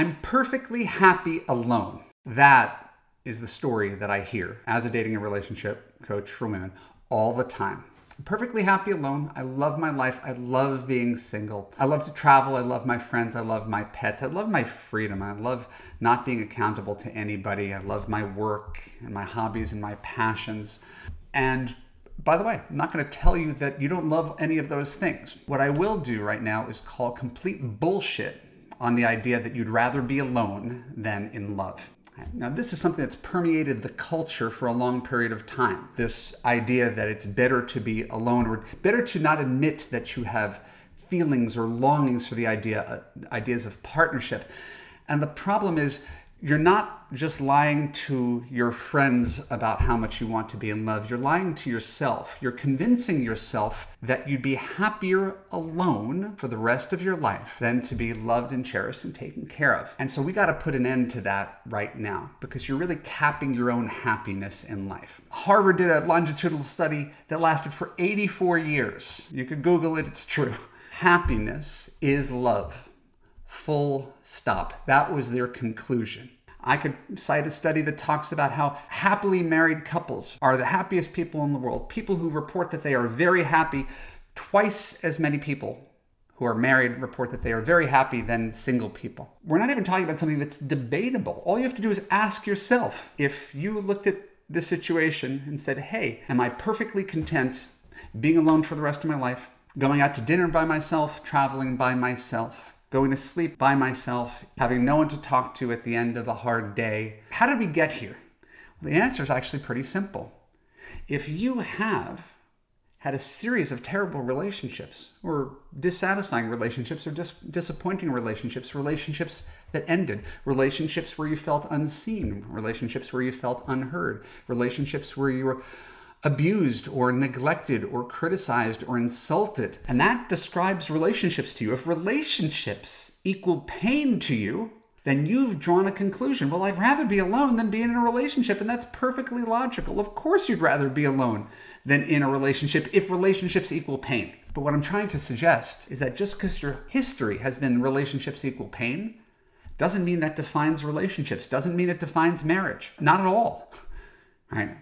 I'm perfectly happy alone. That is the story that I hear as a dating and relationship coach for women all the time. I'm perfectly happy alone. I love my life. I love being single. I love to travel. I love my friends. I love my pets. I love my freedom. I love not being accountable to anybody. I love my work and my hobbies and my passions. And by the way, I'm not going to tell you that you don't love any of those things. What I will do right now is call complete bullshit on the idea that you'd rather be alone than in love. Now, this is something that's permeated the culture for a long period of time. This idea that it's better to be alone or better to not admit that you have feelings or longings for the idea uh, ideas of partnership. And the problem is you're not just lying to your friends about how much you want to be in love. You're lying to yourself. You're convincing yourself that you'd be happier alone for the rest of your life than to be loved and cherished and taken care of. And so we got to put an end to that right now because you're really capping your own happiness in life. Harvard did a longitudinal study that lasted for 84 years. You could Google it, it's true. Happiness is love. Full stop. That was their conclusion. I could cite a study that talks about how happily married couples are the happiest people in the world. People who report that they are very happy, twice as many people who are married report that they are very happy than single people. We're not even talking about something that's debatable. All you have to do is ask yourself if you looked at the situation and said, hey, am I perfectly content being alone for the rest of my life, going out to dinner by myself, traveling by myself? Going to sleep by myself, having no one to talk to at the end of a hard day. How did we get here? Well, the answer is actually pretty simple. If you have had a series of terrible relationships, or dissatisfying relationships, or dis- disappointing relationships, relationships that ended, relationships where you felt unseen, relationships where you felt unheard, relationships where you were abused or neglected or criticized or insulted. And that describes relationships to you. If relationships equal pain to you, then you've drawn a conclusion. Well, I'd rather be alone than be in a relationship. And that's perfectly logical. Of course, you'd rather be alone than in a relationship if relationships equal pain. But what I'm trying to suggest is that just because your history has been relationships equal pain doesn't mean that defines relationships, doesn't mean it defines marriage. Not at all. Right?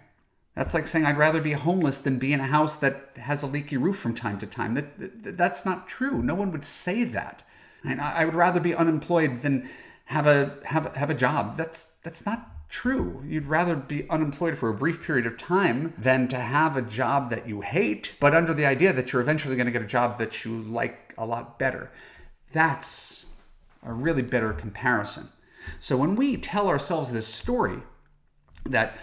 That's like saying I'd rather be homeless than be in a house that has a leaky roof from time to time. That, that that's not true. No one would say that. And I, I would rather be unemployed than have a have have a job. That's that's not true. You'd rather be unemployed for a brief period of time than to have a job that you hate, but under the idea that you're eventually going to get a job that you like a lot better. That's a really better comparison. So when we tell ourselves this story that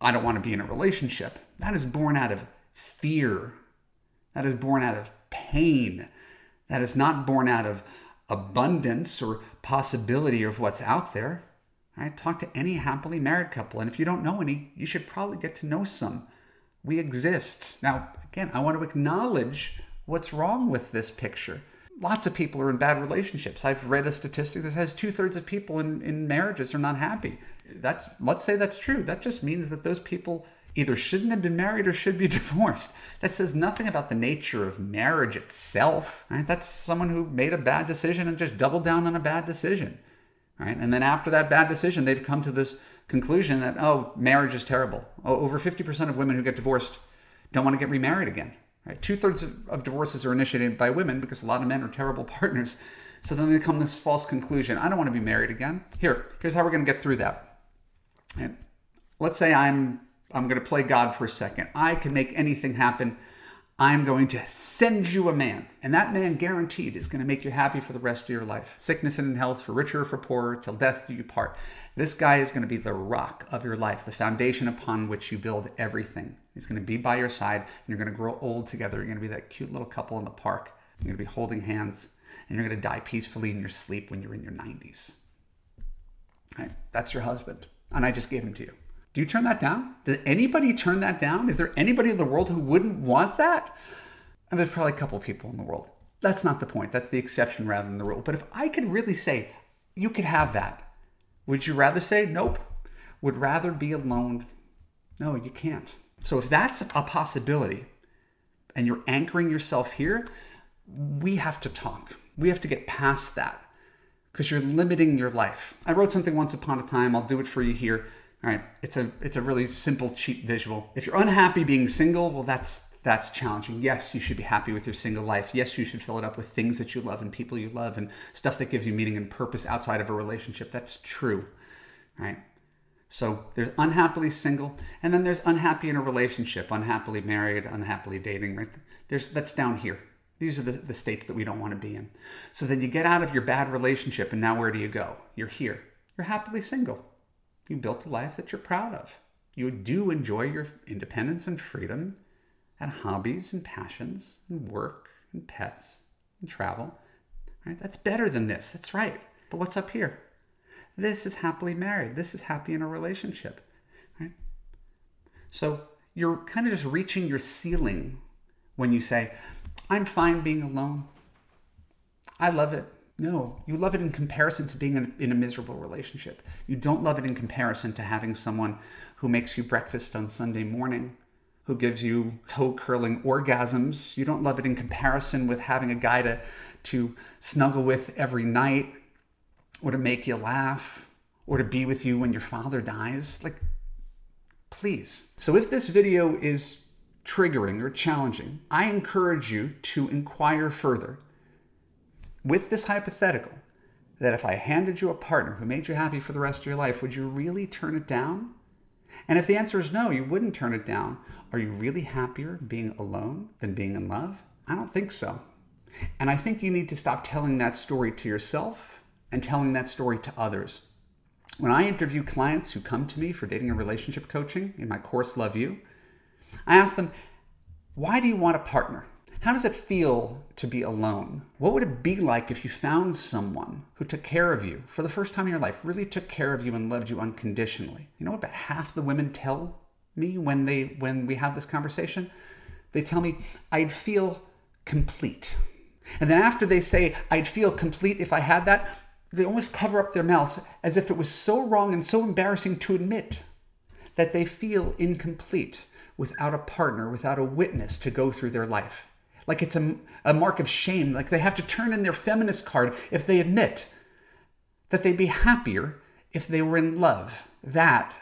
I don't want to be in a relationship. That is born out of fear. That is born out of pain. That is not born out of abundance or possibility of what's out there. Right? Talk to any happily married couple. And if you don't know any, you should probably get to know some. We exist. Now, again, I want to acknowledge what's wrong with this picture. Lots of people are in bad relationships. I've read a statistic that says two thirds of people in, in marriages are not happy that's let's say that's true. That just means that those people either shouldn't have been married or should be divorced. That says nothing about the nature of marriage itself. Right? That's someone who made a bad decision and just doubled down on a bad decision. Right? And then after that bad decision, they've come to this conclusion that oh, marriage is terrible. Oh, over 50% of women who get divorced don't want to get remarried again. Right? Two thirds of, of divorces are initiated by women because a lot of men are terrible partners. So then they come this false conclusion: I don't want to be married again. Here, here's how we're going to get through that and let's say I'm I'm going to play God for a second. I can make anything happen. I'm going to send you a man, and that man guaranteed is going to make you happy for the rest of your life. Sickness and health, for richer or for poorer, till death do you part. This guy is going to be the rock of your life, the foundation upon which you build everything. He's going to be by your side, and you're going to grow old together. You're going to be that cute little couple in the park. You're going to be holding hands, and you're going to die peacefully in your sleep when you're in your 90s. Right? That's your husband and I just gave them to you. Do you turn that down? Does anybody turn that down? Is there anybody in the world who wouldn't want that? And there's probably a couple people in the world. That's not the point. That's the exception rather than the rule. But if I could really say, you could have that, would you rather say, nope, would rather be alone? No, you can't. So if that's a possibility and you're anchoring yourself here, we have to talk. We have to get past that. Because you're limiting your life. I wrote something once upon a time. I'll do it for you here. All right, it's a it's a really simple, cheap visual. If you're unhappy being single, well, that's that's challenging. Yes, you should be happy with your single life. Yes, you should fill it up with things that you love and people you love and stuff that gives you meaning and purpose outside of a relationship. That's true, right? So there's unhappily single, and then there's unhappy in a relationship, unhappily married, unhappily dating. Right? There's that's down here. These are the, the states that we don't want to be in. So then you get out of your bad relationship, and now where do you go? You're here. You're happily single. You built a life that you're proud of. You do enjoy your independence and freedom and hobbies and passions and work and pets and travel. Right? That's better than this. That's right. But what's up here? This is happily married. This is happy in a relationship. Right? So you're kind of just reaching your ceiling when you say, I'm fine being alone. I love it. No, you love it in comparison to being in, in, a miserable relationship. You don't love it in comparison to having someone who makes you breakfast on Sunday morning, who gives you toe curling orgasms. You don't love it in comparison with having a guy to, to snuggle with every night or to make you laugh or to be with you when your father dies. Like, please. So if this video is triggering or challenging, I encourage you to inquire further with this hypothetical that if I handed you a partner who made you happy for the rest of your life, would you really turn it down? And if the answer is no, you wouldn't turn it down, are you really happier being alone than being in love? I don't think so. And I think you need to stop telling that story to yourself and telling that story to others. When I interview clients who come to me for dating and relationship coaching in my course, Love U, I ask them, why do you want a partner? How does it feel to be alone? What would it be like if you found someone who took care of you for the first time in your life, really took care of you and loved you unconditionally? You know what about half the women tell me when they when we have this conversation? They tell me I'd feel complete. And then after they say I'd feel complete if I had that, they almost cover up their mouths as if it was so wrong and so embarrassing to admit that they feel incomplete without a partner, without a witness to go through their life. Like it's a, a mark of shame. Like they have to turn in their feminist card if they admit that they'd be happier if they were in love. That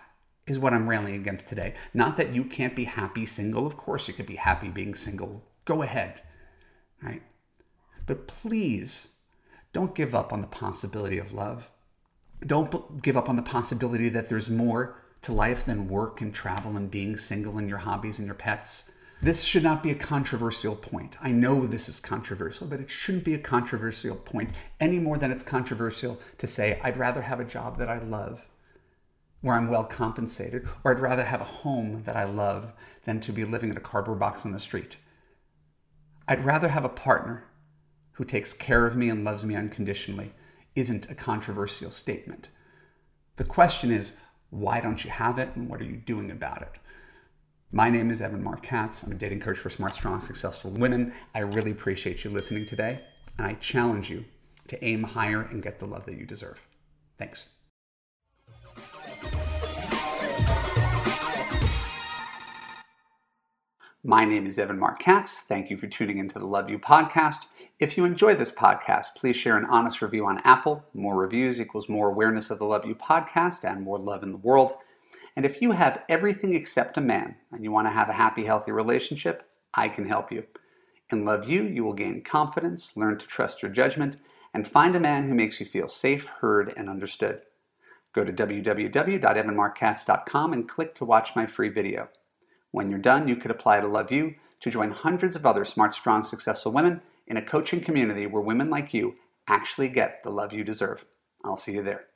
is what I'm railing against today. Not that you can't be happy single. Of course, you could be happy being single. Go ahead. Right? But please don't give up on the possibility of love. Don't give up on the possibility that there's more to life than work and travel and being single and your hobbies and your pets. This should not be a controversial point. I know this is controversial, but it shouldn't be a controversial point any more than it's controversial to say, I'd rather have a job that I love where I'm well compensated, or I'd rather have a home that I love than to be living in a cardboard box on the street. I'd rather have a partner who takes care of me and loves me unconditionally isn't a controversial statement. The question is, why don't you have it and what are you doing about it? My name is Evan Marc Katz. I'm a dating coach for smart, strong, successful women. I really appreciate you listening today, and I challenge you to aim higher and get the love that you deserve. Thanks. My name is Evan Marc Katz. Thank you for tuning into the Love U podcast. If you enjoy this podcast, please share an honest review on Apple. More reviews equals more awareness of the Love U podcast and more love in the world. And if you have everything except a man and you want to have a happy, healthy relationship, I can help you. In Love U, you will gain confidence, learn to trust your judgment, and find a man who makes you feel safe, heard, and understood. Go to www.evanmarckatz.com and click to watch my free video. When you're done, you could apply to Love U to join hundreds of other smart, strong, successful women in a coaching community where women like you actually get the love you deserve. I'll see you there.